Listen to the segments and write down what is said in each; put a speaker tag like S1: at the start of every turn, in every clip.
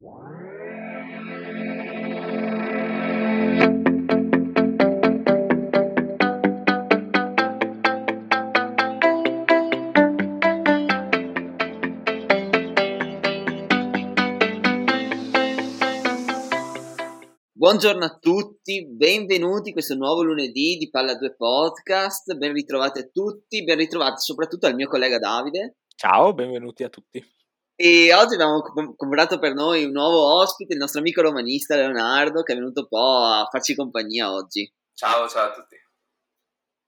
S1: Buongiorno a tutti, benvenuti in questo nuovo lunedì di Palla 2 Podcast, ben ritrovati a tutti, ben ritrovati soprattutto al mio collega Davide.
S2: Ciao, benvenuti a tutti.
S1: E oggi abbiamo comprato per noi un nuovo ospite, il nostro amico romanista Leonardo, che è venuto un po' a farci compagnia oggi.
S3: Ciao, ciao a tutti.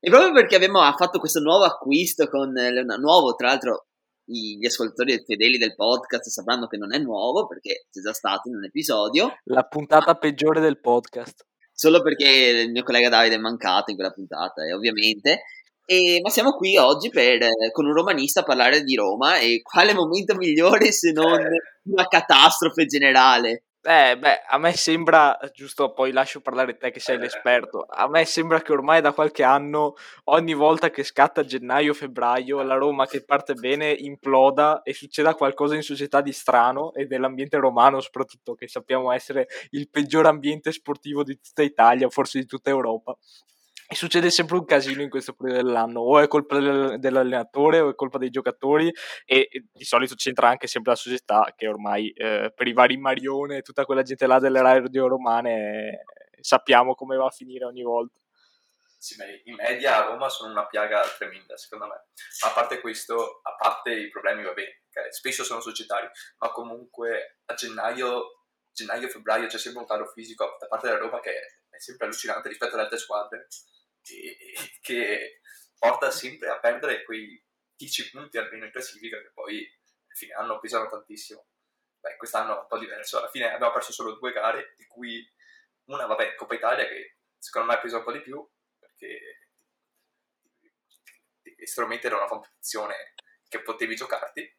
S1: E proprio perché abbiamo fatto questo nuovo acquisto con Leonardo, nuovo tra l'altro gli ascoltatori fedeli del podcast sapranno che non è nuovo perché c'è già stato in un episodio.
S2: La puntata peggiore del podcast.
S1: Solo perché il mio collega Davide è mancato in quella puntata, eh, ovviamente. E, ma siamo qui oggi per, con un romanista a parlare di Roma e quale momento migliore se non eh. una catastrofe generale?
S2: Eh, beh, a me sembra, giusto, poi lascio parlare te che sei eh. l'esperto, a me sembra che ormai da qualche anno, ogni volta che scatta gennaio-febbraio, la Roma che parte bene imploda e succeda qualcosa in società di strano e dell'ambiente romano soprattutto, che sappiamo essere il peggior ambiente sportivo di tutta Italia, forse di tutta Europa. E succede sempre un casino in questo periodo dell'anno, o è colpa dell'allenatore o è colpa dei giocatori e, di solito c'entra anche sempre la società che ormai eh, per i vari Marione e tutta quella gente là delle radio romane eh, sappiamo come va a finire ogni volta.
S3: Sì, i media a Roma sono una piaga tremenda secondo me, ma a parte questo, a parte i problemi va bene, spesso sono societari, ma comunque a gennaio, gennaio-febbraio c'è sempre un calo fisico da parte della Roma che è sempre allucinante rispetto alle altre squadre che porta sempre a perdere quei 10 punti almeno in classifica che poi a fine anno pesano tantissimo. Beh, quest'anno è un po' diverso, alla fine abbiamo perso solo due gare, di cui una, vabbè, Coppa Italia che secondo me pesa un po' di più, perché estremamente era una competizione che potevi giocarti,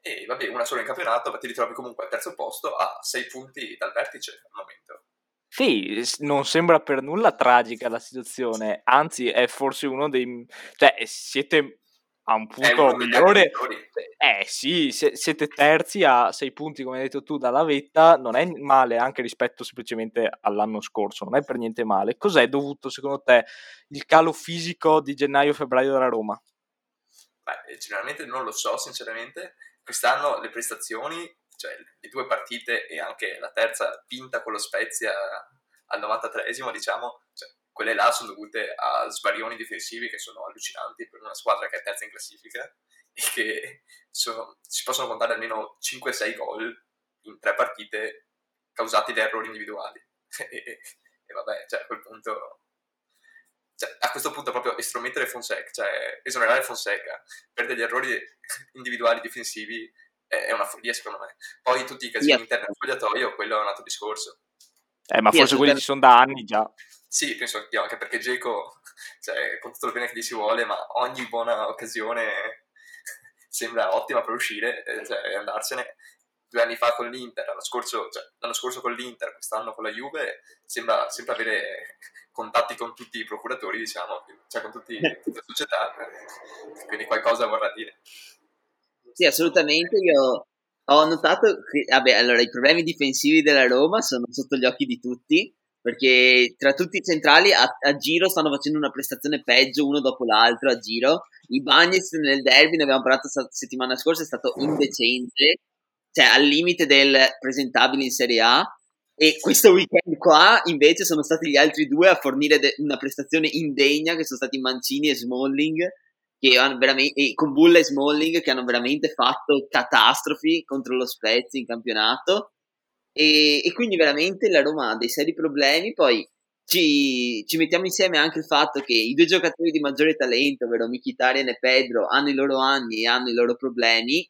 S3: e vabbè, una sola in campionato, ma ti ritrovi comunque al terzo posto a 6 punti dal vertice al momento.
S2: Sì, non sembra per nulla tragica la situazione, anzi è forse uno dei... cioè siete a un punto migliore. Eh sì, siete terzi a sei punti, come hai detto tu, dalla vetta, non è male anche rispetto semplicemente all'anno scorso, non è per niente male. Cos'è dovuto secondo te il calo fisico di gennaio-febbraio della Roma?
S3: Beh, generalmente non lo so, sinceramente. Quest'anno le prestazioni cioè le due partite e anche la terza vinta con lo Spezia al 93esimo, diciamo, cioè, quelle là sono dovute a svarioni difensivi che sono allucinanti per una squadra che è terza in classifica e che sono, si possono contare almeno 5-6 gol in tre partite causati da errori individuali. e, e, e, vabbè, cioè, a quel punto... Cioè, a questo punto proprio estromettere Fonseca, cioè esonerare Fonseca per degli errori individuali difensivi è una follia secondo me. Poi tutti i casini yeah. interni al spogliatoio, quello è un altro discorso.
S2: Eh, ma forse quelli ci sono da anni già.
S3: Sì, penso anche perché Geco, cioè, con tutto il bene che gli si vuole, ma ogni buona occasione sembra ottima per uscire e cioè, andarsene. Due anni fa con l'Inter, l'anno scorso, cioè, l'anno scorso con l'Inter, quest'anno con la Juve, sembra, sembra avere contatti con tutti i procuratori, diciamo, cioè con tutti, tutte le società, quindi qualcosa vorrà dire.
S1: Sì, assolutamente. Io ho notato che, vabbè, allora, i problemi difensivi della Roma sono sotto gli occhi di tutti, perché tra tutti i centrali a, a giro stanno facendo una prestazione peggio uno dopo l'altro a giro. I Bagnets nel derby, ne abbiamo parlato la settimana scorsa, è stato indecente, cioè al limite del presentabile in Serie A. E questo weekend qua invece sono stati gli altri due a fornire de- una prestazione indegna, che sono stati Mancini e Smalling che hanno veramente, con Bulla e Smalling che hanno veramente fatto catastrofi contro lo Spezia in campionato. E, e, quindi veramente la Roma ha dei seri problemi poi ci, ci, mettiamo insieme anche il fatto che i due giocatori di maggiore talento ovvero Mkhitaryan e Pedro hanno i loro anni e hanno i loro problemi.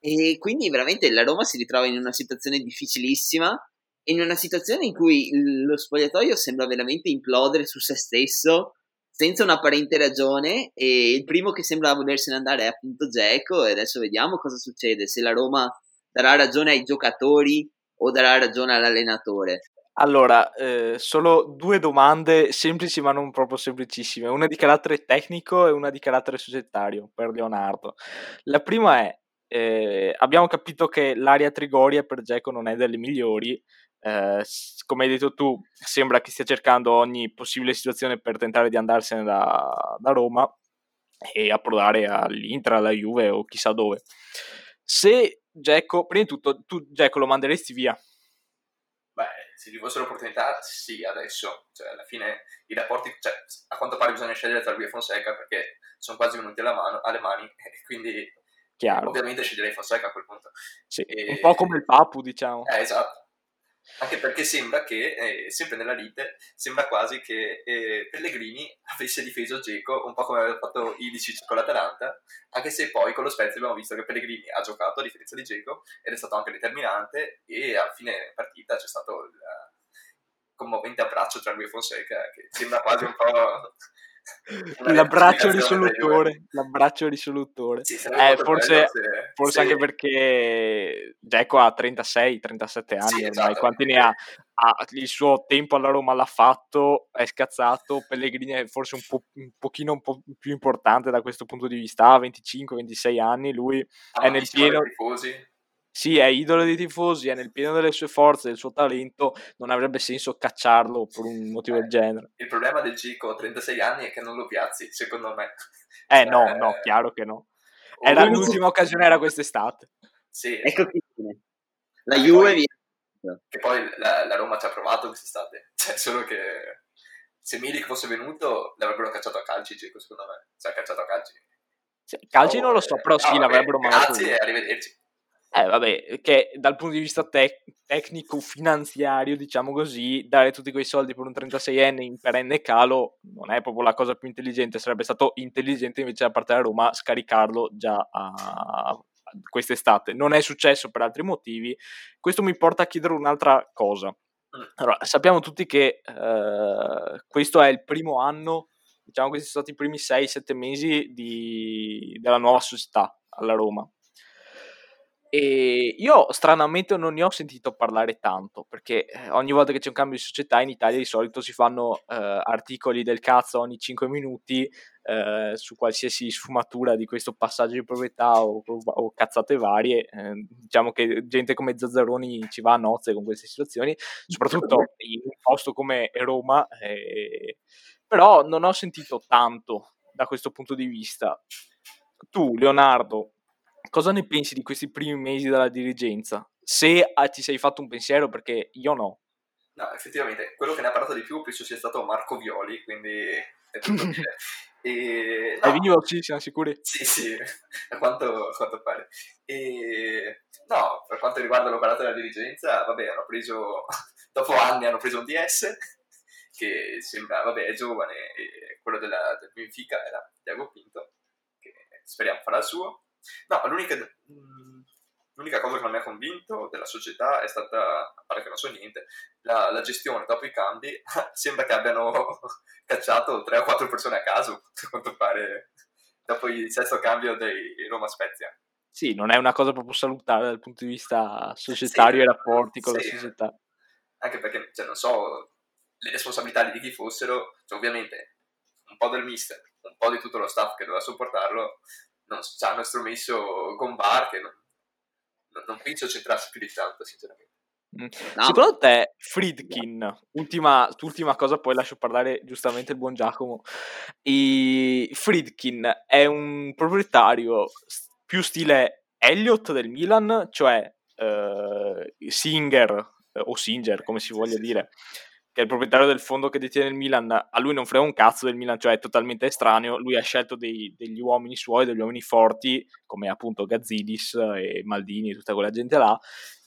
S1: E quindi veramente la Roma si ritrova in una situazione difficilissima in una situazione in cui lo spogliatoio sembra veramente implodere su se stesso senza un'apparente ragione e il primo che sembra volersene andare è appunto Geco e adesso vediamo cosa succede, se la Roma darà ragione ai giocatori o darà ragione all'allenatore.
S2: Allora, eh, solo due domande semplici ma non proprio semplicissime, una di carattere tecnico e una di carattere societario per Leonardo. La prima è, eh, abbiamo capito che l'area Trigoria per Geco non è delle migliori. Eh, come hai detto tu, sembra che stia cercando ogni possibile situazione per tentare di andarsene da, da Roma e approdare all'Inter, alla Juve o chissà dove. Se Geco, prima di tutto, tu Geco lo manderesti via?
S3: Beh, se ci fosse l'opportunità, sì, adesso. Cioè, alla fine i rapporti, cioè, a quanto pare bisogna scegliere tra lui e Fonseca perché sono quasi venuti mano, alle mani e quindi
S2: Chiaro.
S3: ovviamente sceglierei Fonseca a quel punto.
S2: Sì, e... Un po' come il Papu, diciamo.
S3: Eh, esatto. Anche perché sembra che, eh, sempre nella lite, sembra quasi che eh, Pellegrini avesse difeso Geco un po' come aveva fatto Ilicic con l'Atalanta, anche se poi con lo Spezia abbiamo visto che Pellegrini ha giocato a differenza di Geco ed è stato anche determinante e a fine partita c'è stato il commovente abbraccio tra lui e Fonseca che sembra quasi un po'
S2: l'abbraccio risolutore, l'abbraccio risolutore. Sì, eh, forse, se... forse sì. anche perché Dzeko ha 36-37 anni sì, ormai, esatto. quanti ne ha? ha? Il suo tempo alla Roma l'ha fatto, è scazzato, Pellegrini è forse un, po', un pochino un po' più importante da questo punto di vista, ha 25-26 anni, lui ah, è nel pieno...
S3: Tifosi
S2: sì, è idolo dei tifosi, è nel pieno delle sue forze, del suo talento, non avrebbe senso cacciarlo per un motivo eh, del genere.
S3: Il problema del Gico a 36 anni è che non lo piazzi, secondo me.
S2: Eh no, eh, no, chiaro che no. Era l'ultima occasione era quest'estate.
S3: Sì.
S1: Ecco qui. La Juve
S3: poi, via. Che poi la, la, Roma ci ha provato quest'estate, cioè solo che se Milik fosse venuto l'avrebbero cacciato a calci, Gico, secondo me. Cioè, cacciato a calci.
S2: Sì, calci oh, non lo so, però sì, no, l'avrebbero
S3: mandato. Grazie, arrivederci.
S2: Eh, vabbè, che dal punto di vista tec- tecnico-finanziario, diciamo così, dare tutti quei soldi per un 36enne in perenne calo non è proprio la cosa più intelligente. Sarebbe stato intelligente invece da parte della Roma scaricarlo già a quest'estate. Non è successo per altri motivi. Questo mi porta a chiedere un'altra cosa. Mm. Allora, sappiamo tutti che uh, questo è il primo anno, diciamo questi sono stati i primi 6-7 mesi di, della nuova società alla Roma e io stranamente non ne ho sentito parlare tanto, perché eh, ogni volta che c'è un cambio di società in Italia di solito si fanno eh, articoli del cazzo ogni 5 minuti eh, su qualsiasi sfumatura di questo passaggio di proprietà o, o cazzate varie. Eh, diciamo che gente come Zazzaroni ci va a nozze con queste situazioni, soprattutto in un posto come Roma, eh, però non ho sentito tanto da questo punto di vista. Tu, Leonardo, cosa ne pensi di questi primi mesi della dirigenza? Se ah, ti sei fatto un pensiero, perché io no.
S3: No, effettivamente, quello che ne ha parlato di più penso sia stato Marco Violi, quindi è tutto dire. E,
S2: no, visto? Sì, siamo sicuri?
S3: Sì, sì, a quanto, a quanto pare. E, no, per quanto riguarda l'operato della dirigenza, vabbè, hanno preso, dopo anni hanno preso un DS, che sembra, vabbè, è giovane, e quello della, del Benfica era Diago Pinto, che speriamo farà il suo. No, l'unica, mm, l'unica, cosa che non mi ha convinto della società è stata, a parte che non so niente, la, la gestione dopo i cambi. Sembra che abbiano cacciato 3 o 4 persone a caso, a quanto pare, dopo il sesto cambio dei Roma Spezia.
S2: Sì, non è una cosa proprio salutare dal punto di vista societario sì, e rapporti con sì. la società.
S3: Anche perché, cioè, non so le responsabilità di chi fossero, cioè, ovviamente un po' del mister, un po' di tutto lo staff che doveva sopportarlo, non ci hanno estromesso Gombar che non, non penso c'entrasse più di tanto sinceramente
S2: mm. No. Secondo te, Friedkin, ultima, ultima, cosa, poi lascio parlare giustamente il buon Giacomo. I, Friedkin è un proprietario più stile Elliott del Milan, cioè uh, Singer o Singer, come si voglia dire, che è il proprietario del fondo che detiene il Milan, a lui non frega un cazzo del Milan, cioè è totalmente estraneo, lui ha scelto dei, degli uomini suoi, degli uomini forti, come appunto Gazzidis e Maldini e tutta quella gente là,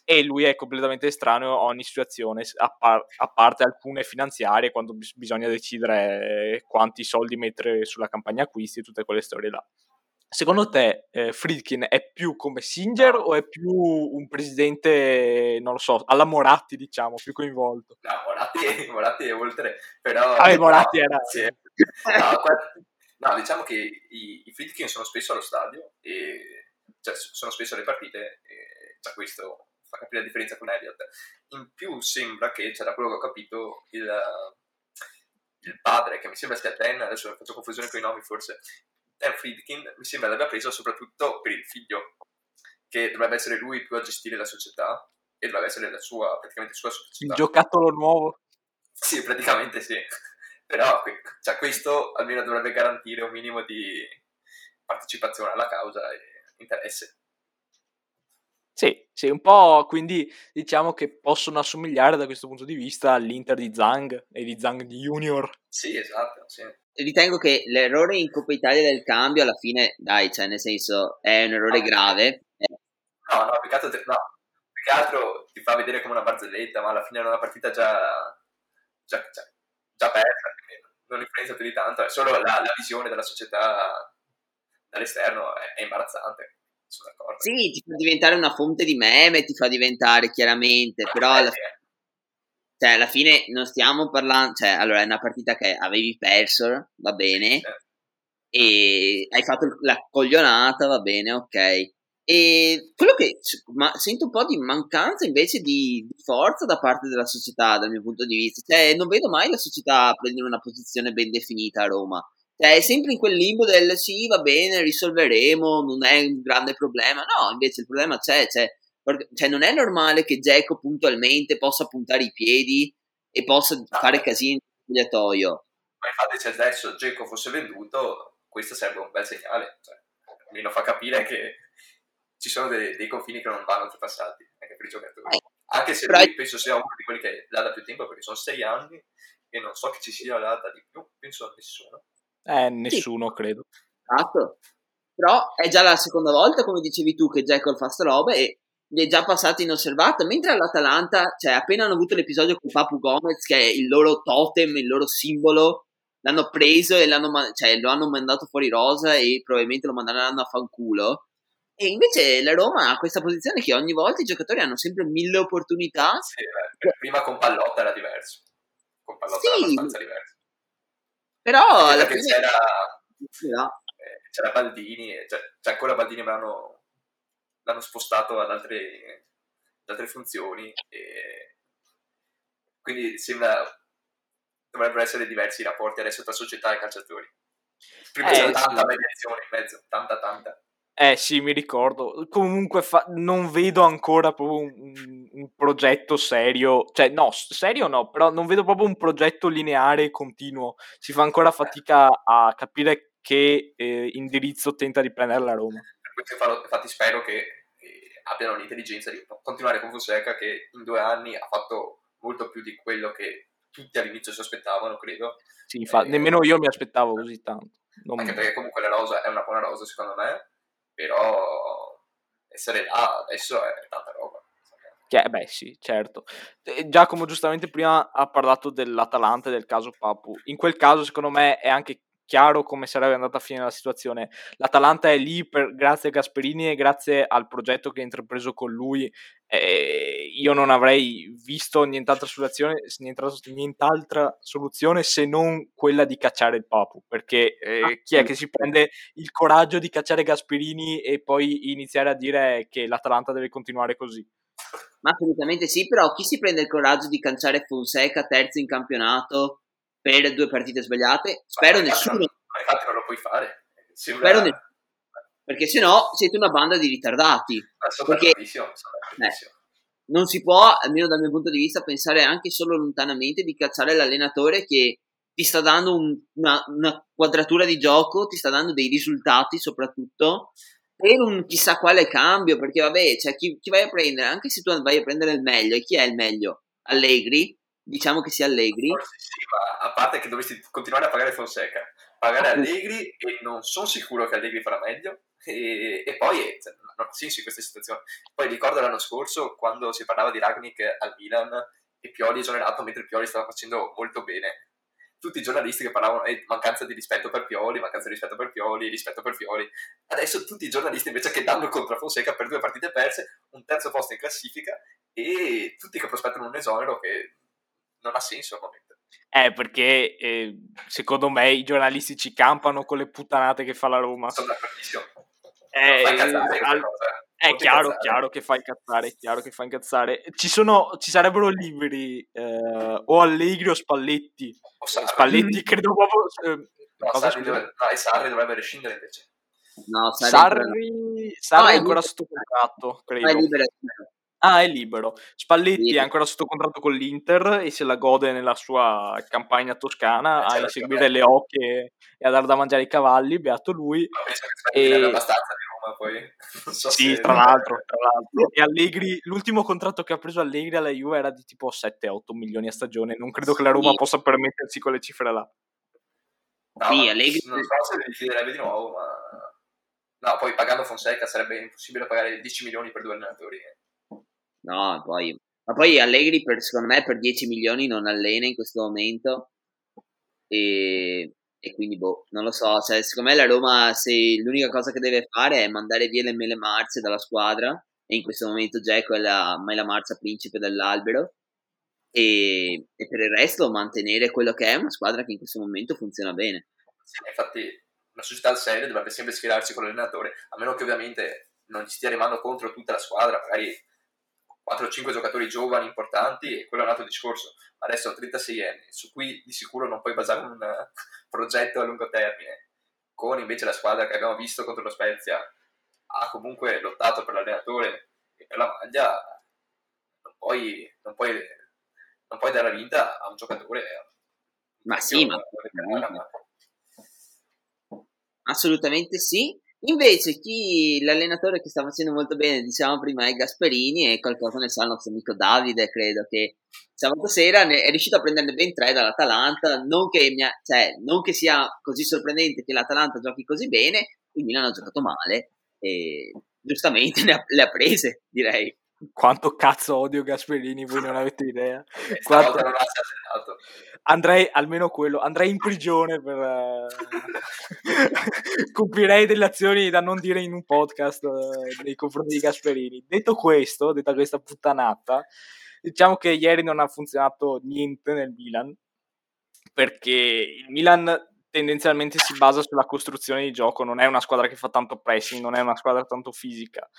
S2: e lui è completamente estraneo a ogni situazione, a, par- a parte alcune finanziarie, quando bis- bisogna decidere quanti soldi mettere sulla campagna acquisti e tutte quelle storie là. Secondo te eh, Friedkin è più come Singer o è più un presidente, non lo so, alla Moratti diciamo, più coinvolto?
S3: No, Moratti, Moratti è oltre, però...
S2: Ah, no, Moratti era...
S3: Sì. No, no, diciamo che i, i Friedkin sono spesso allo stadio, e, cioè sono spesso alle partite, e già questo fa capire la differenza con Elliott. In più sembra che, cioè da quello che ho capito, il, il padre, che mi sembra sia Ten, adesso faccio confusione con i nomi forse, Dan Friedkin mi sembra l'abbia preso soprattutto per il figlio che dovrebbe essere lui più a gestire la società e dovrebbe essere la sua, praticamente sua società.
S2: Il giocattolo nuovo.
S3: Sì, praticamente sì. Però cioè, questo almeno dovrebbe garantire un minimo di partecipazione alla causa e interesse.
S2: Sì, sì, un po' quindi diciamo che possono assomigliare da questo punto di vista all'Inter di Zhang e di Zhang Junior.
S3: Sì, esatto, sì.
S1: Ritengo che l'errore in Coppa Italia del cambio alla fine, dai, cioè nel senso è un errore grave.
S3: No, no, più che altro, no, più che altro ti fa vedere come una barzelletta, ma alla fine è una partita già, già, già, già persa, non influenza più di tanto, è solo la, la visione della società dall'esterno è, è imbarazzante. Sono d'accordo.
S1: Sì, ti fa diventare una fonte di meme, ti fa diventare chiaramente, però alla, cioè, alla fine non stiamo parlando, cioè, allora è una partita che avevi perso, va bene, certo. e hai fatto la coglionata, va bene, ok. E quello che ma sento un po' di mancanza invece di, di, forza da parte della società, dal mio punto di vista. Cioè, non vedo mai la società prendere una posizione ben definita a Roma. Cioè, è sempre in quel limbo del sì, va bene, risolveremo, non è un grande problema. No, invece il problema c'è, c'è cioè, non è normale che Geco puntualmente possa puntare i piedi e possa no, fare casini in spogliatoio.
S3: Ma infatti, se adesso Geco fosse venduto, questo sarebbe un bel segnale. Cioè, almeno fa capire che ci sono dei, dei confini che non vanno oltrepassati anche per i giocatori. Eh, anche se lui penso sia uno di quelli che l'ha da più tempo, perché sono sei anni e non so che ci sia la da di più, penso a nessuno.
S2: Eh, nessuno, sì. credo.
S1: Esatto. Però è già la seconda volta, come dicevi tu, che Jekyll fa sta roba e gli è già passato inosservato. Mentre all'Atalanta, cioè, appena hanno avuto l'episodio con Papu Gomez, che è il loro totem, il loro simbolo, l'hanno preso e l'hanno, cioè, lo hanno mandato fuori rosa e probabilmente lo manderanno a fanculo. E invece la Roma ha questa posizione che ogni volta i giocatori hanno sempre mille opportunità.
S3: Sì, beh, prima con Pallotta era diverso. Con Pallotta sì. era abbastanza diverso.
S1: Però alla
S3: fine... c'era, eh, c'era Baldini, cioè, c'è ancora Baldini ma l'hanno, l'hanno spostato ad altre, ad altre funzioni e quindi sembra dovrebbero essere diversi i rapporti adesso tra società e calciatori. Prima eh, c'era tanta sì. mediazione in mezzo, tanta tanta.
S2: Eh sì, mi ricordo. Comunque fa- non vedo ancora proprio un, un, progetto serio, cioè no, serio no, però non vedo proprio un progetto lineare e continuo. Si fa ancora fatica a capire che eh, indirizzo tenta di prendere la Roma.
S3: Infatti spero che eh, abbiano l'intelligenza di continuare con Fonseca che in due anni ha fatto molto più di quello che tutti all'inizio si aspettavano, credo.
S2: Sì, fa- eh, nemmeno io mi aspettavo così tanto.
S3: Non... Anche perché comunque la rosa è una buona rosa secondo me però essere là adesso è tanta roba.
S2: Che, beh sì, certo. Giacomo giustamente prima ha parlato dell'Atalanta e del caso Papu. In quel caso secondo me è anche chiaro come sarebbe andata a finire la situazione. L'Atalanta è lì per, grazie a Gasperini e grazie al progetto che ha intrapreso con lui. Eh, io non avrei visto nient'altra soluzione, nient'altra, nient'altra soluzione, se non quella di cacciare il Papu. Perché eh, ah, chi è che si prende il coraggio di cacciare Gasperini e poi iniziare a dire che l'Atalanta deve continuare così?
S1: Ma assolutamente sì, però chi si prende il coraggio di cacciare Fonseca terzo in campionato per due partite sbagliate. Spero nessuno.
S3: Ma infatti non lo puoi fare.
S1: Sembra... Spero nessuno. Perché se no siete una banda di ritardati. Perché eh, non si può, almeno dal mio punto di vista, pensare anche solo lontanamente di cacciare l'allenatore che ti sta dando un, una, una, quadratura di gioco, ti sta dando dei risultati soprattutto per un chissà quale cambio, perché vabbè, cioè, chi, chi vai a prendere, anche se tu vai a prendere il meglio, e chi è il meglio? Allegri, diciamo che sia Allegri.
S3: Sì, ma a parte che dovresti continuare a pagare Fonseca, pagare Allegri e non sono sicuro che Allegri farà meglio. E, e poi cioè, non ha senso in queste situazioni. Poi ricordo l'anno scorso quando si parlava di Ragnick al Milan e Pioli esonerato mentre Pioli stava facendo molto bene. Tutti i giornalisti che parlavano di eh, mancanza di rispetto per Pioli, mancanza di rispetto per Pioli, rispetto per Pioli. Adesso tutti i giornalisti invece che danno contro Fonseca per due partite perse, un terzo posto in classifica e tutti che prospettano un esonero che non ha senso al momento.
S2: Eh, perché eh, secondo me i giornalisti ci campano con le puttanate che fa la Roma.
S3: Sono d'accordissimo.
S2: Eh, cazzare, al... È chiaro, chiaro, che fa incazzare, è chiaro che fa incazzare. Ci, sono, ci sarebbero liberi eh, o Allegri o Spalletti.
S3: O Sarri.
S2: Spalletti credo proprio...
S3: Eh, no, Sarri, dovrebbe, no, Sarri dovrebbe rescindere invece.
S1: No, Sarri,
S2: Sarri, Sarri
S1: No,
S2: è
S1: è
S2: ancora
S1: libero.
S2: sotto contratto,
S1: è
S2: credo.
S1: libero, è libero.
S2: Ah, è libero. Spalletti
S1: Sì.
S2: è ancora sotto contratto con l'Inter e se la gode nella sua campagna toscana
S3: Eh,
S2: a inseguire le ocche e a dar da mangiare ai cavalli, beato lui.
S3: Ma penso che
S2: E-
S3: abbastanza di Roma poi. Non so
S2: Sì,
S3: se-
S2: tra l'altro, tra l'altro. E Allegri, l'ultimo contratto che ha preso Allegri alla Juve era di tipo 7-8 milioni a stagione. Non credo che la Roma
S1: Sì.
S2: possa permettersi quelle cifre là.
S3: No,
S1: Sì, Allegri-
S3: Non so se li fiderebbe di nuovo, ma... No, poi pagando Fonseca sarebbe impossibile pagare 10 milioni per due allenatori.
S1: No, poi... Ma poi Allegri, per, secondo me, per 10 milioni non allena in questo momento. E, e quindi, boh, non lo so. Cioè, secondo me la Roma, se l'unica cosa che deve fare è mandare via le mele marze dalla squadra, e in questo momento Dzeko è la mela marza principe dell'albero, e, e per il resto mantenere quello che è una squadra che in questo momento funziona bene.
S3: Sì, infatti una società seria dovrebbe sempre schierarsi con l'allenatore, a meno che ovviamente non gli stia rimando contro tutta la squadra, magari 4-5 giocatori giovani importanti e quello è un altro discorso. Adesso ho 36 anni, su cui di sicuro non puoi basare un progetto a lungo termine. Con invece la squadra che abbiamo visto contro lo Spezia ha comunque lottato per l'allenatore e per la maglia, non puoi, non puoi, non puoi dare la vinta a un giocatore.
S1: Ma sì, ma Assolutamente sì. Invece, chi l'allenatore che sta facendo molto bene, diciamo prima, è Gasperini e qualcosa ne sa il nostro amico Davide, credo che sabato sera è riuscito a prenderne ben tre dall'Atalanta. Non che, mi ha- cioè, non che sia così sorprendente che l'Atalanta giochi così bene, il Milan ha giocato male e giustamente ne ha- le ha prese, direi.
S2: Quanto cazzo odio Gasperini, voi non avete idea. Quanto-
S3: non.
S2: Andrei, almeno quello, andrei in prigione per... eh, compirei delle azioni da non dire in un podcast eh, nei confronti di Gasperini. Detto questo, detta questa puttanata, diciamo che ieri non ha funzionato niente nel Milan, perché il Milan tendenzialmente si basa sulla costruzione di gioco, non è una squadra che fa tanto pressing, non è una squadra tanto fisica.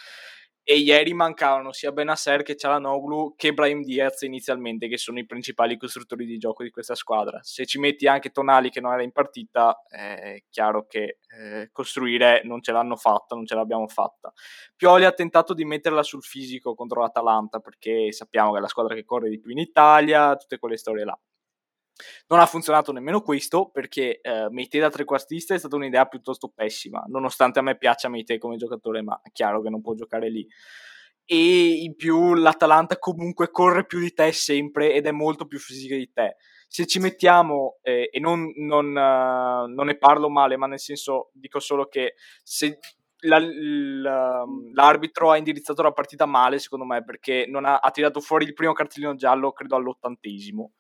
S2: E ieri mancavano sia Benasser che Cialanoglu che Brahim Diaz inizialmente, che sono i principali costruttori di gioco di questa squadra. Se ci metti anche Tonali che non era in partita, è chiaro che eh, costruire non ce l'hanno fatta, non ce l'abbiamo fatta. Pioli ha tentato di metterla sul fisico contro l'Atalanta perché sappiamo che è la squadra che corre di più in Italia, tutte quelle storie là. Non ha funzionato nemmeno questo perché eh, Meite da trequartista è stata un'idea piuttosto pessima, nonostante a me piaccia Meite come giocatore, ma è chiaro che non può giocare lì. E in più l'Atalanta comunque corre più di te sempre ed è molto più fisica di te. Se ci mettiamo, eh, e non, non, uh, non ne parlo male, ma nel senso dico solo che se la, la, l'arbitro ha indirizzato la partita male, secondo me, perché ha, ha tirato fuori il primo cartellino giallo, credo all'ottantesimo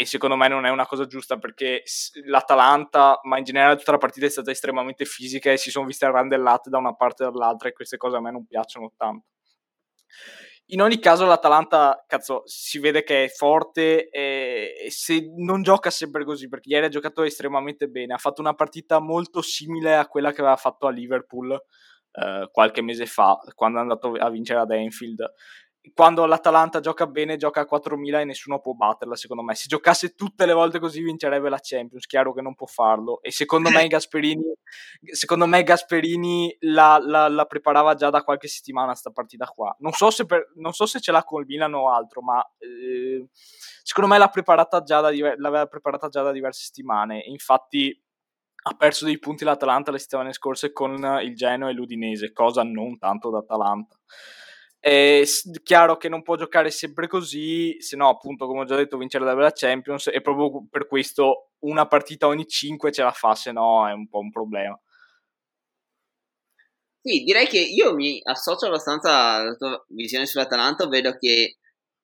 S2: e secondo me non è una cosa giusta perché l'Atalanta, ma in generale tutta la partita è stata estremamente fisica e si sono viste arrandellate da una parte o dall'altra e queste cose a me non piacciono tanto. In ogni caso l'Atalanta, cazzo, si vede che è forte e se non gioca sempre così, perché ieri ha giocato estremamente bene, ha fatto una partita molto simile a quella che aveva fatto a Liverpool eh, qualche mese fa, quando è andato a vincere ad Enfield quando l'Atalanta gioca bene gioca a 4.000 e nessuno può batterla secondo me. Se giocasse tutte le volte così vincerebbe la Champions chiaro che non può farlo. E secondo me Gasperini secondo me Gasperini la, la, la preparava già da qualche settimana sta partita qua. Non so se, per, non so se ce l'ha con il Milan o altro ma eh, secondo me l'ha preparata già da, l'aveva preparata già da diverse settimane. Infatti ha perso dei punti l'Atalanta le settimane scorse con il Genoa e l'Udinese cosa non tanto d'Atalanta è chiaro che non può giocare sempre così, se no, appunto, come ho già detto, vincere la Champions e proprio per questo una partita ogni 5 ce la fa, se no è un po' un problema.
S1: Sì, direi che io mi associo abbastanza alla tua visione sull'Atalanta, ovvero che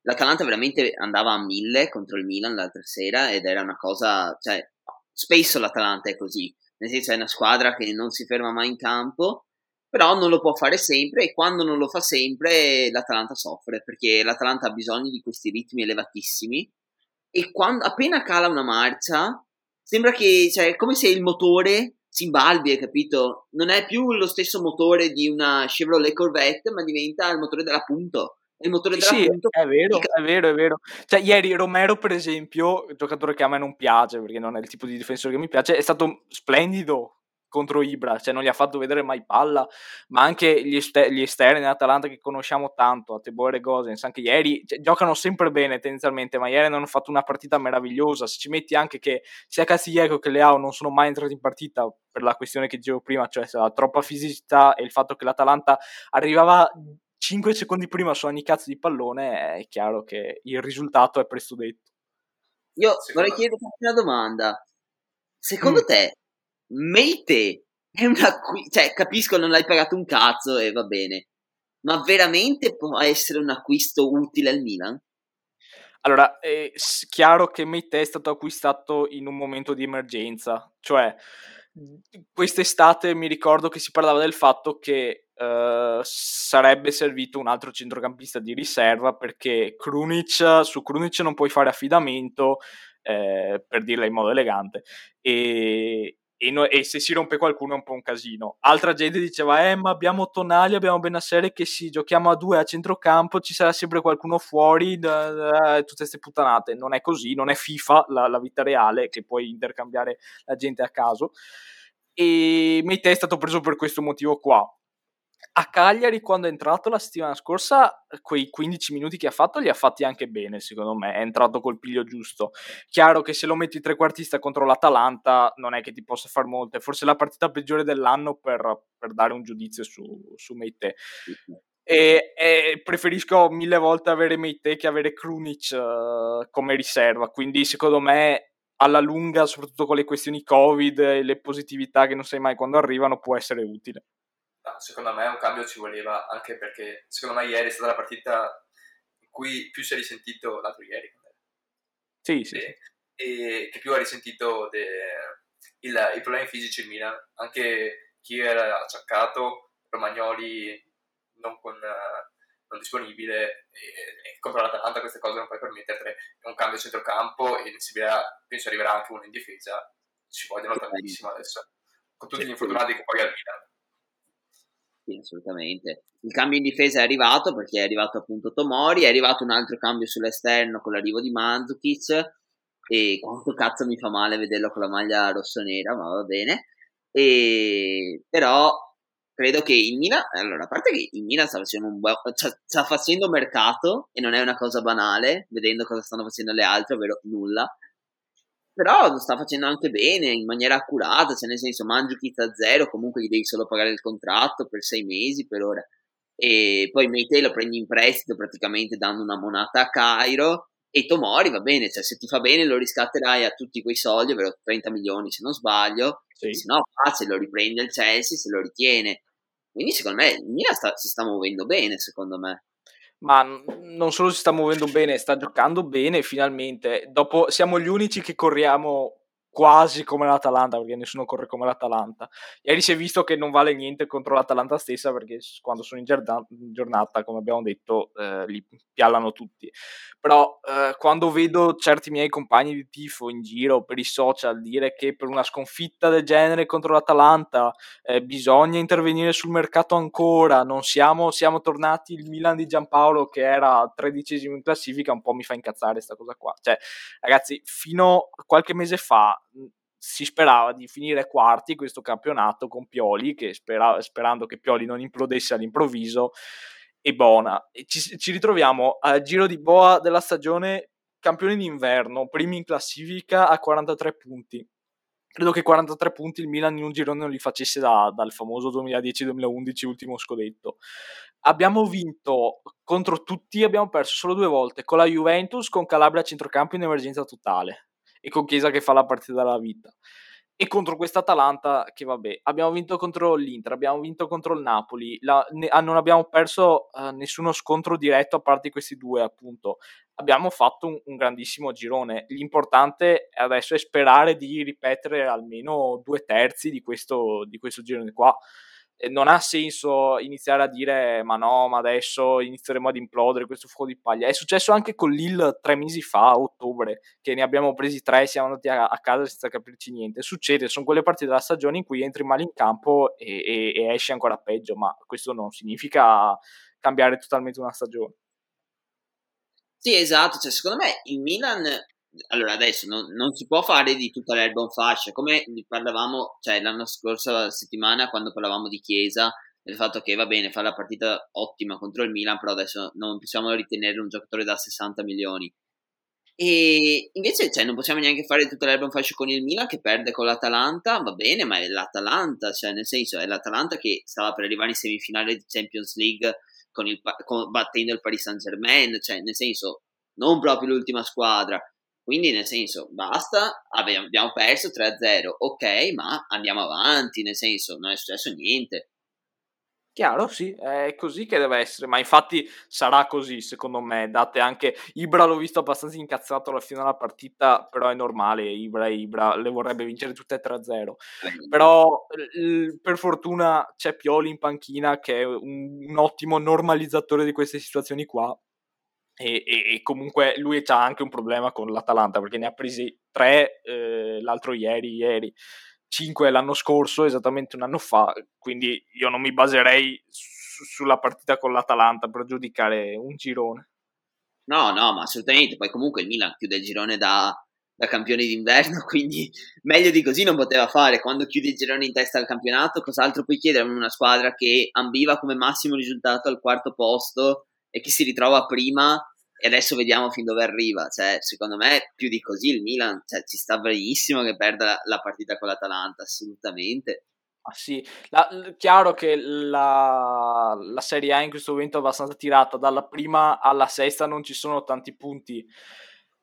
S1: l'Atalanta veramente andava a mille contro il Milan l'altra sera ed era una cosa, cioè, spesso l'Atalanta è così, nel senso è una squadra che non si ferma mai in campo però non lo può fare sempre e quando non lo fa sempre l'Atalanta soffre perché l'Atalanta ha bisogno di questi ritmi elevatissimi e quando, appena cala una marcia sembra che cioè, è come se il motore si imbalbi, hai capito? Non è più lo stesso motore di una Chevrolet Corvette ma diventa il motore della Punto il motore della
S2: sì,
S1: Punto
S2: è vero, è vero, è vero. Cioè, ieri Romero, per esempio, giocatore che a me non piace perché non è il tipo di difensore che mi piace, è stato splendido contro Ibra, cioè non gli ha fatto vedere mai palla, ma anche gli, ester- gli esterni dell'Atalanta che conosciamo tanto, Atebore e Gosens, anche ieri cioè, giocano sempre bene tendenzialmente, ma ieri hanno fatto una partita meravigliosa, se ci metti anche che sia Castillejo che Leao non sono mai entrati in partita per la questione che dicevo prima, cioè la troppa fisicità e il fatto che l'Atalanta arrivava 5 secondi prima su ogni cazzo di pallone, è chiaro che il risultato è presto detto.
S1: Io vorrei chiederti una domanda. Secondo mm. te Meite è un acquisto, cioè capisco non l'hai pagato un cazzo e va bene, ma veramente può essere un acquisto utile al Milan?
S2: Allora, è chiaro che Meite è stato acquistato in un momento di emergenza, cioè quest'estate mi ricordo che si parlava del fatto che uh, sarebbe servito un altro centrocampista di riserva perché Krunic, su Krunic non puoi fare affidamento, eh, per dirla in modo elegante, e, e, no, e, se si rompe qualcuno è un po' un casino. Altra gente diceva, eh ma abbiamo Tonali, abbiamo Benassere che si giochiamo a due a centrocampo, ci sarà sempre qualcuno fuori, da, da, tutte queste puttanate. Non è così, non è FIFA la, la, vita reale che puoi intercambiare la gente a caso. E Meite è stato preso per questo motivo qua a Cagliari quando è entrato la settimana scorsa quei 15 minuti che ha fatto li ha fatti anche bene secondo me è entrato col piglio giusto. Chiaro che se lo metti trequartista contro l'Atalanta non è che ti possa far molto è forse la partita peggiore dell'anno per, per dare un giudizio su, su Meite. E, e, preferisco mille volte avere Meite che avere Krunic uh, come riserva quindi secondo me alla lunga soprattutto con le questioni covid e le positività che non sai mai quando arrivano può essere utile
S3: secondo me un cambio ci voleva anche perché secondo me ieri è stata la partita in cui più si è risentito l'altro ieri.
S2: Sì, sì.
S3: E, e che più ha risentito de, il, i problemi fisici il Milan, anche chi era acciaccato, Romagnoli non, con, non disponibile e, e contro l'Atalanta queste cose non puoi permettere un cambio centrocampo e penso arriverà anche uno in difesa. Ci vogliono tantissimo adesso. Con tutti gli infortunati che poi al Milan
S1: sì, assolutamente. Il cambio in difesa è arrivato perché è arrivato appunto Tomori, è arrivato un altro cambio sull'esterno con l'arrivo di Mandzukic e quanto cazzo mi fa male vederlo con la maglia rossonera, ma va bene. E, però credo che il Milan, allora a parte che il Milan sta facendo un buon, sta, sta facendo mercato e non è una cosa banale, vedendo cosa stanno facendo le altre, ovvero nulla però lo sta facendo anche bene, in maniera accurata, cioè nel senso Mandzukic a zero, comunque gli devi solo pagare il contratto per sei mesi per ora, e poi Meite lo prendi in prestito praticamente dando una monata a Cairo, e Tomori va bene, cioè se ti fa bene lo riscatterai a tutti quei soldi, ovvero 30 milioni se non sbaglio, sì. se no se lo riprende il Chelsea, se lo ritiene. Quindi secondo me il Milan sta, si sta muovendo bene, secondo me
S2: ma non solo si sta muovendo bene, sta giocando bene finalmente. Dopo siamo gli unici che corriamo quasi come l'Atalanta, perché nessuno corre come l'Atalanta. Ieri si è visto che non vale niente contro l'Atalanta stessa, perché quando sono in giornata, come abbiamo detto, eh, li piallano tutti. Però eh, quando vedo certi miei compagni di tifo in giro per i social dire che per una sconfitta del genere contro l'Atalanta eh, bisogna intervenire sul mercato ancora, non siamo, siamo tornati il Milan di Giampaolo che era tredicesimo in classifica, un po' mi fa incazzare questa cosa qua. Cioè, ragazzi, fino a qualche mese fa si sperava di finire quarti questo campionato con Pioli, che spera, sperando che Pioli non implodesse all'improvviso, e buona. E ci, ci ritroviamo al giro di boa della stagione campione d'inverno, primi in classifica a 43 punti. Credo che 43 punti il Milan in un girone non li facesse da, dal famoso 2010-2011 ultimo scudetto. Abbiamo vinto contro tutti, abbiamo perso solo due volte, con la Juventus, con Calabria a centrocampo in emergenza totale e con Chiesa che fa la partita della vita. E contro questa Atalanta, che vabbè, abbiamo vinto contro l'Inter, abbiamo vinto contro il Napoli, la, ne, ah, non abbiamo perso uh, nessuno scontro diretto a parte questi due, appunto. Abbiamo fatto un, un, grandissimo girone. L'importante adesso è sperare di ripetere almeno due terzi di questo, di questo girone qua non ha senso iniziare a dire ma no, ma adesso inizieremo ad implodere questo fuoco di paglia. È successo anche con Lille tre mesi fa, a ottobre, che ne abbiamo presi tre e siamo andati a, a, casa senza capirci niente. Succede, sono quelle parti della stagione in cui entri male in campo e, e, e esci ancora peggio, ma questo non significa cambiare totalmente una stagione.
S1: Sì, esatto, cioè, secondo me il Milan allora adesso non, non, si può fare di tutta l'erba un fascia, come parlavamo, cioè l'anno scorso settimana quando parlavamo di Chiesa, del fatto che va bene, fa la partita ottima contro il Milan, però adesso non possiamo ritenere un giocatore da 60 milioni. E invece cioè, non possiamo neanche fare tutta l'erba un fascio con il Milan che perde con l'Atalanta, va bene, ma è l'Atalanta, cioè nel senso è l'Atalanta che stava per arrivare in semifinale di Champions League con il, con, battendo il Paris Saint Germain, cioè nel senso non proprio l'ultima squadra. Quindi nel senso, basta, abbiamo perso 3-0, ok, ma andiamo avanti, nel senso, non è successo niente.
S2: Chiaro, sì, è così che deve essere, ma infatti sarà così secondo me, date anche Ibra l'ho visto abbastanza incazzato alla fine della partita, però è normale, Ibra Ibra le vorrebbe vincere tutte e 3-0. Però per fortuna c'è Pioli in panchina che è un, un ottimo normalizzatore di queste situazioni qua e, e, e, comunque lui ha anche un problema con l'Atalanta perché ne ha presi tre eh, l'altro ieri, ieri 5 l'anno scorso, esattamente un anno fa, quindi io non mi baserei su, sulla partita con l'Atalanta per giudicare un girone.
S1: No, no, ma assolutamente, poi comunque il Milan chiude il girone da, da campione d'inverno, quindi meglio di così non poteva fare. Quando chiudi il girone in testa al campionato, cos'altro puoi chiedere a una squadra che ambiva come massimo risultato al quarto posto e che si ritrova prima e adesso vediamo fin dove arriva. Cioè, secondo me, più di così il Milan cioè, ci sta benissimo che perda la partita con l'Atalanta, assolutamente.
S2: Ah, sì, la, chiaro che la, la, Serie A in questo momento è abbastanza tirata, dalla prima alla sesta non ci sono tanti punti,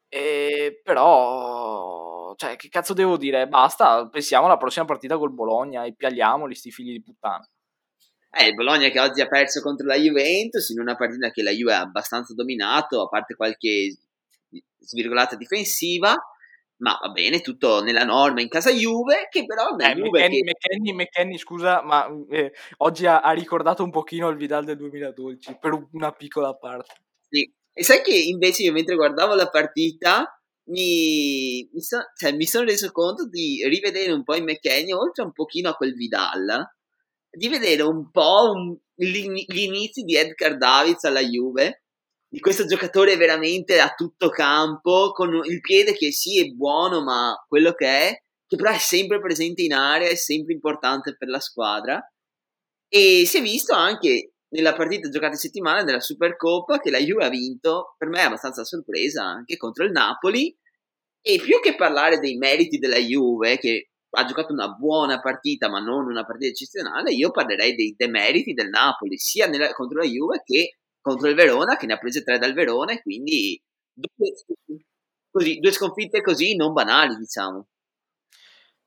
S2: e, però, cioè, che cazzo devo dire? Basta, pensiamo alla prossima partita col Bologna e pialiamoli sti figli di puttana.
S1: Eh, il Bologna che oggi ha perso contro la Juventus in una partita che la Juve ha abbastanza dominato, a parte qualche svirgolata difensiva, ma va bene, tutto nella norma in casa Juve, che però
S2: eh, Juve McKenny, che... McKenny, McKenny, scusa, ma eh, oggi ha, ha, ricordato un pochino il Vidal del 2012, per una piccola parte.
S1: Sì, e sai che invece io mentre guardavo la partita mi, mi, so, cioè, mi sono reso conto di rivedere un po' in McKenny, oltre un pochino a quel Vidal, di vedere un po' un, gli inizi di Edgar Davids alla Juve, di questo giocatore veramente a tutto campo, con il piede che sì è buono, ma quello che è, che però è sempre presente in area, è sempre importante per la squadra. E si è visto anche nella partita giocata in settimana della Supercoppa che la Juve ha vinto, per me è abbastanza sorpresa, anche contro il Napoli. E più che parlare dei meriti della Juve, che ha giocato una buona partita, ma non una partita eccezionale, io parlerei dei demeriti del Napoli, sia nella, contro la Juve che contro il Verona, che ne ha prese tre dal Verona, e quindi due, così, due sconfitte così non banali, diciamo.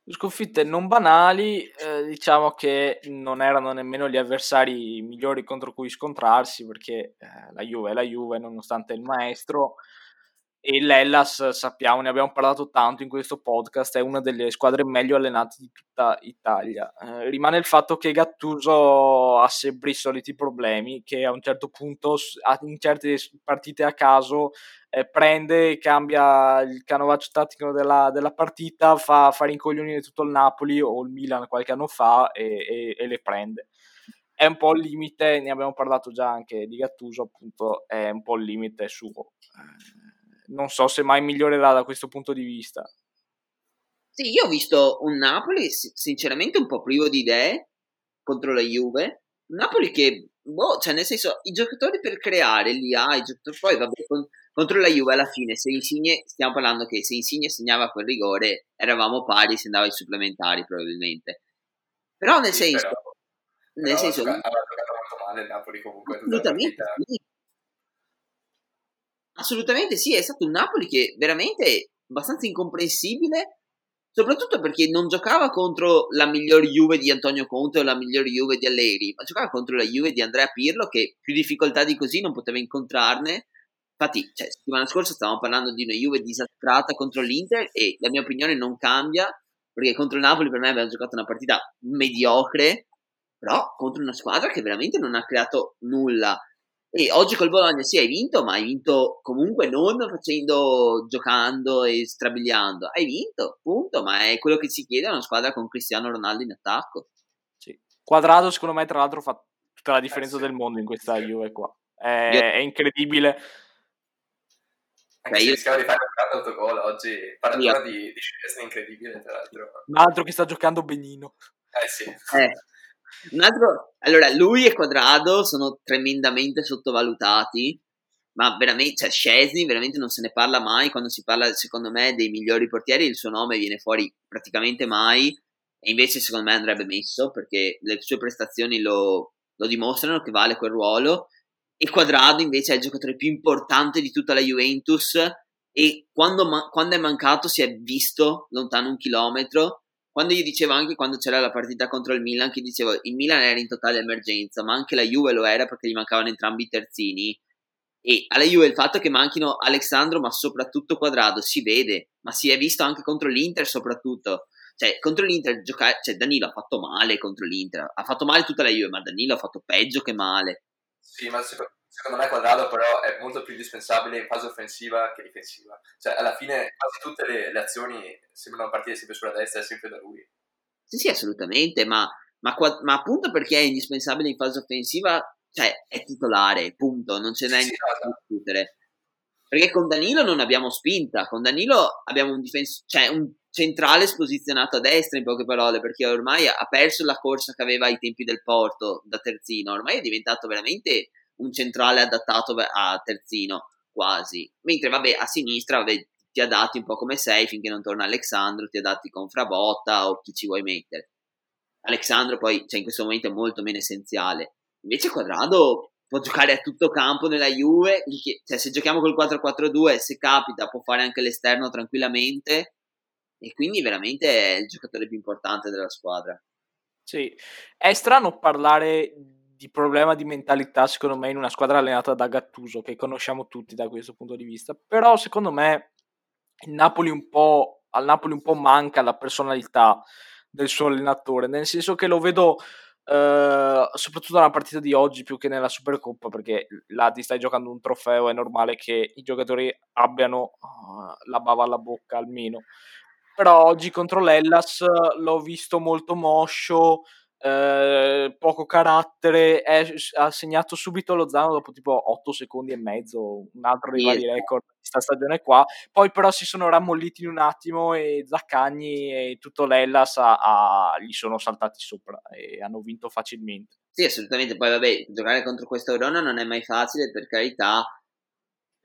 S2: Sconfitte non banali, eh, diciamo che non erano nemmeno gli avversari migliori contro cui scontrarsi, perché eh, la Juve è la Juve, nonostante il maestro e l'Ellas sappiamo, ne abbiamo parlato tanto in questo podcast, è una delle squadre meglio allenate di tutta Italia. Eh, rimane il fatto che Gattuso ha sempre i soliti problemi, che a un certo punto, in certe partite a caso, eh, prende e cambia il canovaccio tattico della, della partita, fa, fa rincoglionire tutto il Napoli o il Milan qualche anno fa e, e, e le prende è un po' il limite, ne abbiamo parlato già anche di Gattuso, appunto, è un po' il limite suo. Non so se mai migliorerà da questo punto di vista.
S1: Sì, io ho visto un Napoli sinceramente un po' privo di idee contro la Juve. Un Napoli che, boh, cioè nel senso, i giocatori per creare li ha, i giocatori poi vabbè, con, contro la Juve alla fine, se Insigne, stiamo parlando che se Insigne segnava quel rigore, eravamo pari se andava ai supplementari probabilmente. Però nel sì, senso... Però,
S3: nel però senso... Aveva giocato molto male il Napoli comunque.
S1: Assolutamente, sì. Assolutamente sì, è stato un Napoli che veramente è abbastanza incomprensibile, soprattutto perché non giocava contro la miglior Juve di Antonio Conte o la miglior Juve di Allegri, ma giocava contro la Juve di Andrea Pirlo che più difficoltà di così non poteva incontrarne. Infatti, cioè, settimana scorsa stavamo parlando di una Juve disastrata contro l'Inter e la mia opinione non cambia, perché contro il Napoli per me aveva giocato una partita mediocre, però contro una squadra che veramente non ha creato nulla. E oggi col Bologna sì, hai vinto, ma hai vinto comunque non facendo, giocando e strabiliando. Hai vinto, punto, ma è quello che si chiede a una squadra con Cristiano Ronaldo in attacco.
S2: Sì. Quadrato, secondo me, tra l'altro, fa tutta la differenza eh, sì. del mondo in questa Juve qua. È, Io... è incredibile.
S3: Anche se rischiava di fare un grande autogol oggi, parla di, di Scesni incredibile tra l'altro.
S2: Un altro che sta giocando benino.
S3: Eh sì.
S1: Eh. Un altro, allora lui e Quadrado sono tremendamente sottovalutati, ma veramente, cioè Scesni veramente non se ne parla mai, quando si parla secondo me dei migliori portieri il suo nome viene fuori praticamente mai. E invece secondo me andrebbe messo perché le sue prestazioni lo, lo dimostrano che vale quel ruolo. E Quadrado invece è il giocatore più importante di tutta la Juventus. E quando, quando è mancato si è visto lontano un chilometro quando io dicevo anche quando c'era la partita contro il Milan che dicevo il Milan era in totale emergenza ma anche la Juve lo era perché gli mancavano entrambi i terzini. E alla Juve il fatto che manchino Alessandro ma soprattutto Quadrado si vede ma si è visto anche contro l'Inter soprattutto. Cioè contro l'Inter giocare cioè Danilo ha fatto male contro l'Inter ha fatto male tutta la Juve ma Danilo ha fatto peggio che male.
S3: Sì, ma secondo me Quadrado però è molto più indispensabile in fase offensiva che difensiva. Cioè, alla fine quasi tutte le, le azioni sembrano partire sempre sulla destra e sempre da lui.
S1: Sì, sì, assolutamente, ma, ma, ma, appunto perché è indispensabile in fase offensiva, cioè è titolare, punto, non ce n'è sì, niente da discutere. Perché con Danilo non abbiamo spinta, con Danilo abbiamo un, difens- cioè un centrale sposizionato a destra in poche parole, perché ormai ha perso la corsa che aveva ai tempi del Porto da terzino, ormai è diventato veramente un centrale adattato a terzino quasi, mentre vabbè a sinistra vabbè, ti adatti un po' come sei finché non torna Alexandro, ti adatti con Frabotta o chi ci vuoi mettere. Alexandro poi cioè, in questo momento è molto meno essenziale. Invece Quadrado può giocare a tutto campo nella Juve, cioè se giochiamo col 4-4-2 se capita può fare anche l'esterno tranquillamente e quindi veramente è il giocatore più importante della squadra.
S2: Sì, è strano parlare di problema di mentalità secondo me in una squadra allenata da Gattuso che conosciamo tutti da questo punto di vista, però secondo me il Napoli un po', al Napoli un po' manca la personalità del suo allenatore, nel senso che lo vedo Uh, soprattutto nella partita di oggi più che nella Supercoppa perché là ti stai giocando un trofeo è normale che i giocatori abbiano uh, la bava alla bocca almeno. Però oggi contro l'Ellas l'ho visto molto moscio eh, poco carattere è, ha segnato subito Lozano dopo tipo 8 secondi e mezzo un altro dei vari record di questa stagione qua. Poi però si sono rammolliti in un attimo e Zaccagni e tutto l'Ellas a, a, gli sono saltati sopra e hanno vinto facilmente.
S1: Sì assolutamente. Poi vabbè giocare contro questo Verona non è mai facile per carità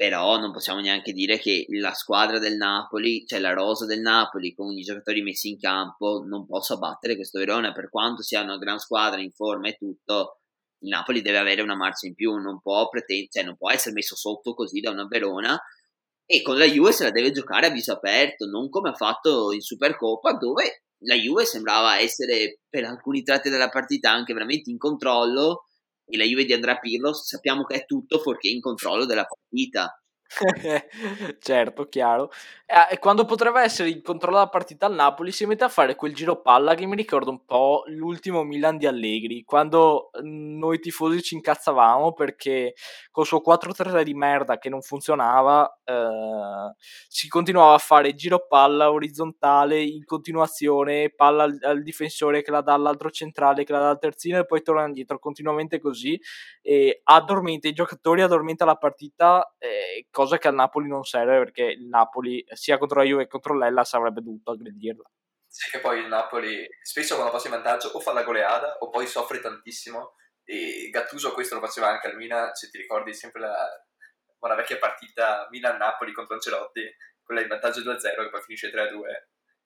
S1: però non possiamo neanche dire che la squadra del Napoli, cioè la rosa del Napoli con i giocatori messi in campo non possa battere questo Verona. Per quanto sia una gran squadra in forma e tutto il Napoli deve avere una marcia in più non può, pretend- cioè non può essere messo sotto così da una Verona. E con la Juve se la deve giocare a viso aperto non come ha fatto in Supercoppa dove la Juve sembrava essere per alcuni tratti della partita anche veramente in controllo e la Juve di Andrea Pirlo sappiamo che è tutto fuorché in controllo della partita.
S2: certo, chiaro. E quando potrebbe essere in controllo della partita al Napoli, si mette a fare quel giro palla che mi ricorda un po' l'ultimo Milan di Allegri, quando mhmm, noi tifosi ci incazzavamo perché col suo 4-3 di merda che non funzionava, eh, si continuava a fare giro palla orizzontale in continuazione, palla al, al, difensore che la dà all'altro centrale, che la dà al terzino e poi torna indietro, continuamente così, e addormenta i giocatori, addormenta la partita, eh, cosa che al Napoli non serve perché il Napoli sia contro la Juve che contro l'Ellas avrebbe dovuto aggredirla.
S3: Sì, che poi il Napoli spesso quando passa in vantaggio o fa la goleada o poi soffre tantissimo e Gattuso questo lo faceva anche al Milan, se ti ricordi sempre la, una vecchia partita Milan-Napoli contro Ancelotti, quella in vantaggio 2-0 che poi finisce 3-2,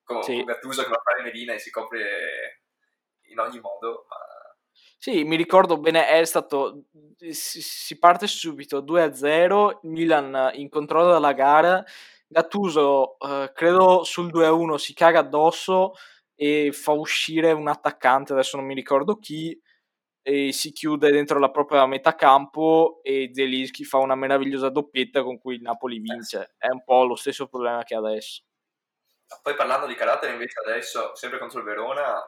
S3: con sì. Gattuso che va a fare Medina e si copre in ogni modo, ma
S2: sì, mi ricordo bene, è stato. Si, si parte subito 2-0, Milan in controllo della gara. Gattuso, eh, credo sul 2-1 si caga addosso e fa uscire un attaccante, adesso non mi ricordo chi, e si chiude dentro la propria metà campo e Zelinski fa una meravigliosa doppietta con cui il Napoli vince. È un po' lo stesso problema che adesso.
S3: Poi parlando di carattere invece adesso, sempre contro il Verona,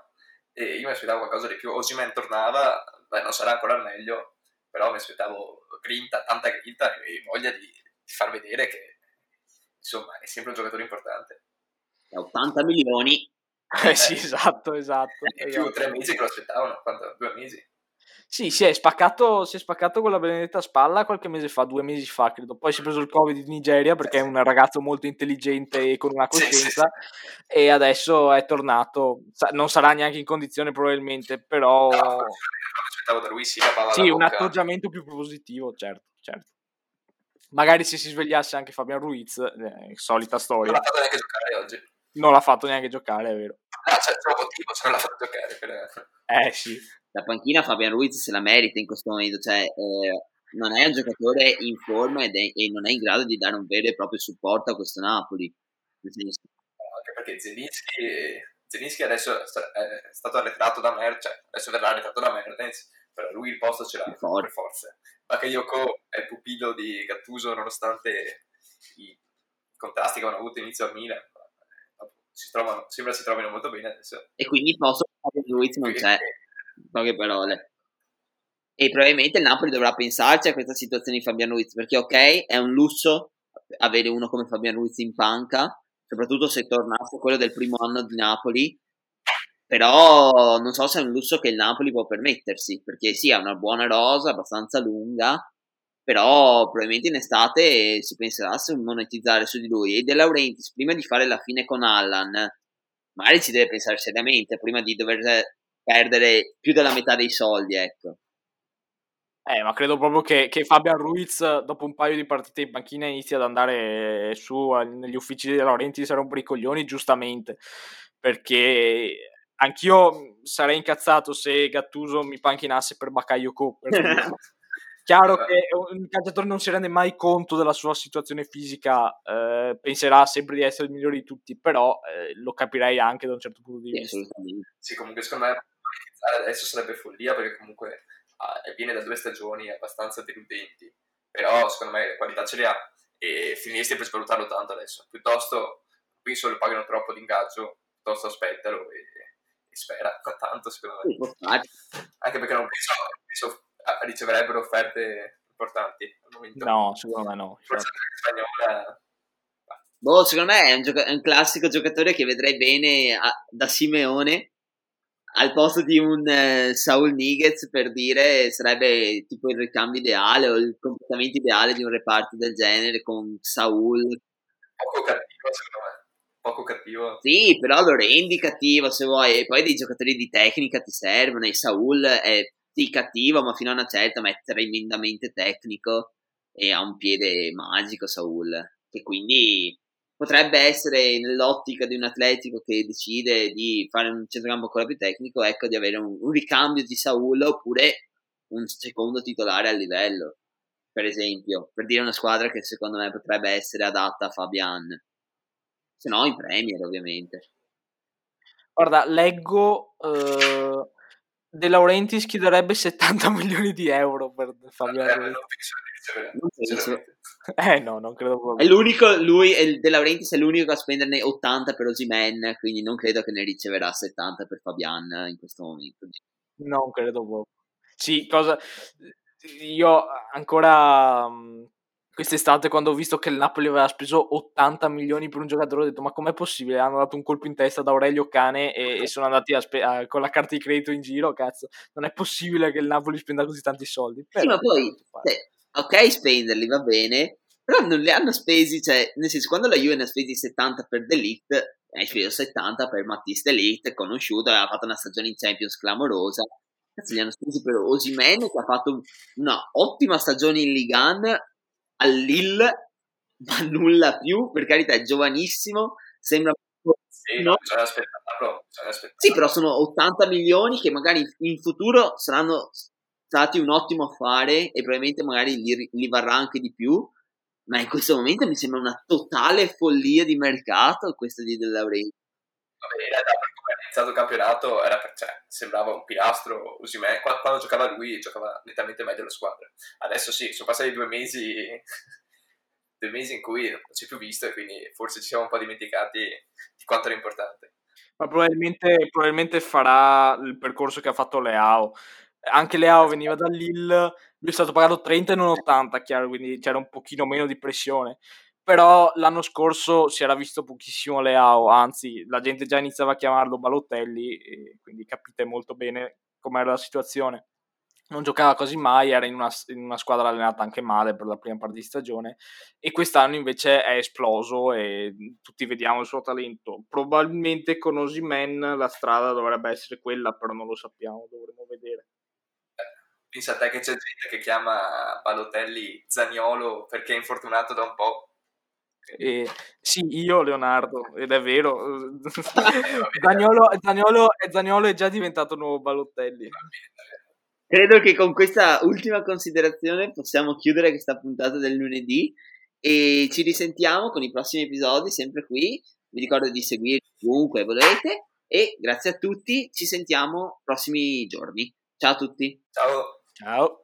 S3: e io mi aspettavo qualcosa di più. Osimen tornava, beh, non sarà ancora al meglio, però mi aspettavo grinta, tanta grinta e voglia di, di far vedere che insomma è sempre un giocatore importante.
S1: 80 milioni.
S2: Eh, sì, esatto, esatto.
S3: E più tre mesi che lo aspettavano, quanto? Due mesi?
S2: Sì, si è, spaccato, si è spaccato con la benedetta spalla qualche mese fa, due mesi fa credo. Poi si è preso il Covid in Nigeria perché è un ragazzo molto intelligente e con una coscienza e adesso è tornato. Non sarà neanche in condizione probabilmente, però... No,
S3: aspettavo da lui sì,
S2: sì un atteggiamento più positivo, certo, certo. Magari se si svegliasse anche Fabian Ruiz, eh, solita storia.
S3: Non l'ha fatto neanche giocare oggi.
S2: Non l'ha fatto neanche giocare, è vero.
S3: No, c'è il motivo se non l'ha fatto giocare. Per...
S2: Eh sì
S1: la panchina Fabian Ruiz se la merita in questo momento, cioè eh, non è un giocatore in forma è, e non è in grado di dare un vero e proprio supporto a questo Napoli.
S3: Anche perché Zelinski, Zelinski adesso è stato arretrato da Mertens, cioè adesso verrà arretrato da Mertens, però lui il posto ce l'ha per forza. Bakayoko è il pupillo di Gattuso nonostante i contrasti che hanno avuto inizio a Milan. Si trovano, sembra si trovino molto bene adesso.
S1: E quindi il posto Fabian Ruiz non c'è poche parole. E probabilmente il Napoli dovrà pensarci a questa situazione di Fabian Ruiz, perché ok, è un lusso avere uno come Fabian Ruiz in panca, soprattutto se tornasse quello del primo anno di Napoli, però non so se è un lusso che il Napoli può permettersi, perché sì, ha una buona rosa, abbastanza lunga, però probabilmente in estate si penserà a monetizzare su di lui. E De Laurentiis, prima di fare la fine con Allan, magari ci deve pensare seriamente, prima di dover perdere più della metà dei soldi, ecco.
S2: Eh, ma credo proprio che, che, Fabian Ruiz, dopo un paio di partite in panchina, inizi ad andare su negli uffici di Laurenti a rompere i coglioni, giustamente, perché anch'io sarei incazzato se Gattuso mi panchinasse per Bakayoko. Chiaro che un calciatore non si rende mai conto della sua situazione fisica, eh, penserà sempre di essere il migliore di tutti, però eh, lo capirei anche da un certo punto di vista.
S3: Sì, comunque secondo me adesso sarebbe follia perché comunque ah, viene da due stagioni abbastanza deludenti, però secondo me le qualità ce le ha e finiresti per svalutarlo tanto adesso. Piuttosto, penso lo pagano troppo l'ingaggio, piuttosto aspettalo e, e spera tanto secondo me. Anche perché non penso, penso riceverebbero offerte importanti al momento.
S2: No, secondo me no.
S3: Forse spagnola
S1: Boh, secondo me è un, gioca- è un, classico giocatore che vedrei bene a- da Simeone al posto di un uh, Saul Niguez per dire sarebbe tipo il ricambio ideale o il comportamento ideale di un reparto del genere con Saul.
S3: Poco cattivo, secondo me. Poco cattivo.
S1: Sì, però lo rendi cattivo se vuoi. E poi dei giocatori di tecnica ti servono. E Saul è sì, cattivo, ma fino a una certa, ma è tremendamente tecnico e ha un piede magico Saul. Che quindi potrebbe essere nell'ottica di un atletico che decide di fare un centrocampo ancora più tecnico, ecco, di avere un, un ricambio di Saul oppure un secondo titolare a livello, per esempio, per dire una squadra che secondo me potrebbe essere adatta a Fabian, se no in Premier ovviamente.
S2: Guarda, leggo uh, De Laurentiis chiederebbe 70 milioni di euro per Fabian.
S3: Eh, non penso
S2: eh no, non credo proprio.
S1: È l'unico, lui, De Laurentiis è l'unico a spenderne 80 per Osimen, quindi non credo che ne riceverà 70 per Fabian in questo momento.
S2: Non credo proprio. Sì, cosa... Io ancora quest'estate quando ho visto che il Napoli aveva speso 80 milioni per un giocatore ho detto ma com'è possibile? Hanno dato un colpo in testa ad Aurelio Cane e, e sono andati spe- a, con la carta di credito in giro, cazzo. Non è possibile che il Napoli spenda così tanti soldi.
S1: Però, sì, ma poi, ok spenderli, va bene, però non li hanno spesi, cioè, nel senso, quando la Juve ne ha spesi 70 per Delict, hai speso 70 per Mattis Delict, conosciuto, aveva fatto una stagione in Champions clamorosa, cazzo, li hanno spesi per Osimen, che ha fatto una ottima stagione in Ligan, al Lille, ma nulla più, per carità, è giovanissimo, sembra...
S3: Sì, no, bisogna aspettarlo,
S1: Sì, però sono 80 milioni che magari in futuro saranno stati un ottimo affare e probabilmente magari li, li varrà anche di più, ma in questo momento mi sembra una totale follia di mercato questa di De Laurenti.
S3: Vabbè, in realtà per come è iniziato il campionato era per, cioè, sembrava un pilastro, Usimè, quando, quando giocava lui giocava nettamente meglio la squadra. Adesso sì, sono passati due mesi, due mesi in cui non si è più visto e quindi forse ci siamo un po' dimenticati di quanto era importante.
S2: Ma probabilmente, probabilmente farà il percorso che ha fatto Leao anche Leao veniva da Lille, lui è stato pagato 30 e non 80, chiaro, quindi c'era un pochino meno di pressione. Però l'anno scorso si era visto pochissimo Leao, anzi la gente già iniziava a chiamarlo Balotelli, quindi capite molto bene com'era la situazione. non giocava quasi mai, era in una, in una, squadra allenata anche male per la prima parte di stagione e quest'anno invece è esploso e tutti vediamo il suo talento. Probabilmente con Osimen la strada dovrebbe essere quella, però non lo sappiamo, dovremo vedere.
S3: Pensa a te che c'è gente che chiama Balotelli Zagnolo perché è infortunato da un po'.
S2: Eh, sì, io Leonardo, ed è vero. Zagnolo, Zagnolo, Zagnolo, è già diventato nuovo Balotelli.
S1: Credo che con questa ultima considerazione possiamo chiudere questa puntata del lunedì e ci risentiamo con i prossimi episodi sempre qui. Vi ricordo di seguirci ovunque volete e grazie a tutti, ci sentiamo prossimi giorni. Ciao a tutti.
S3: Ciao.
S2: Ciao.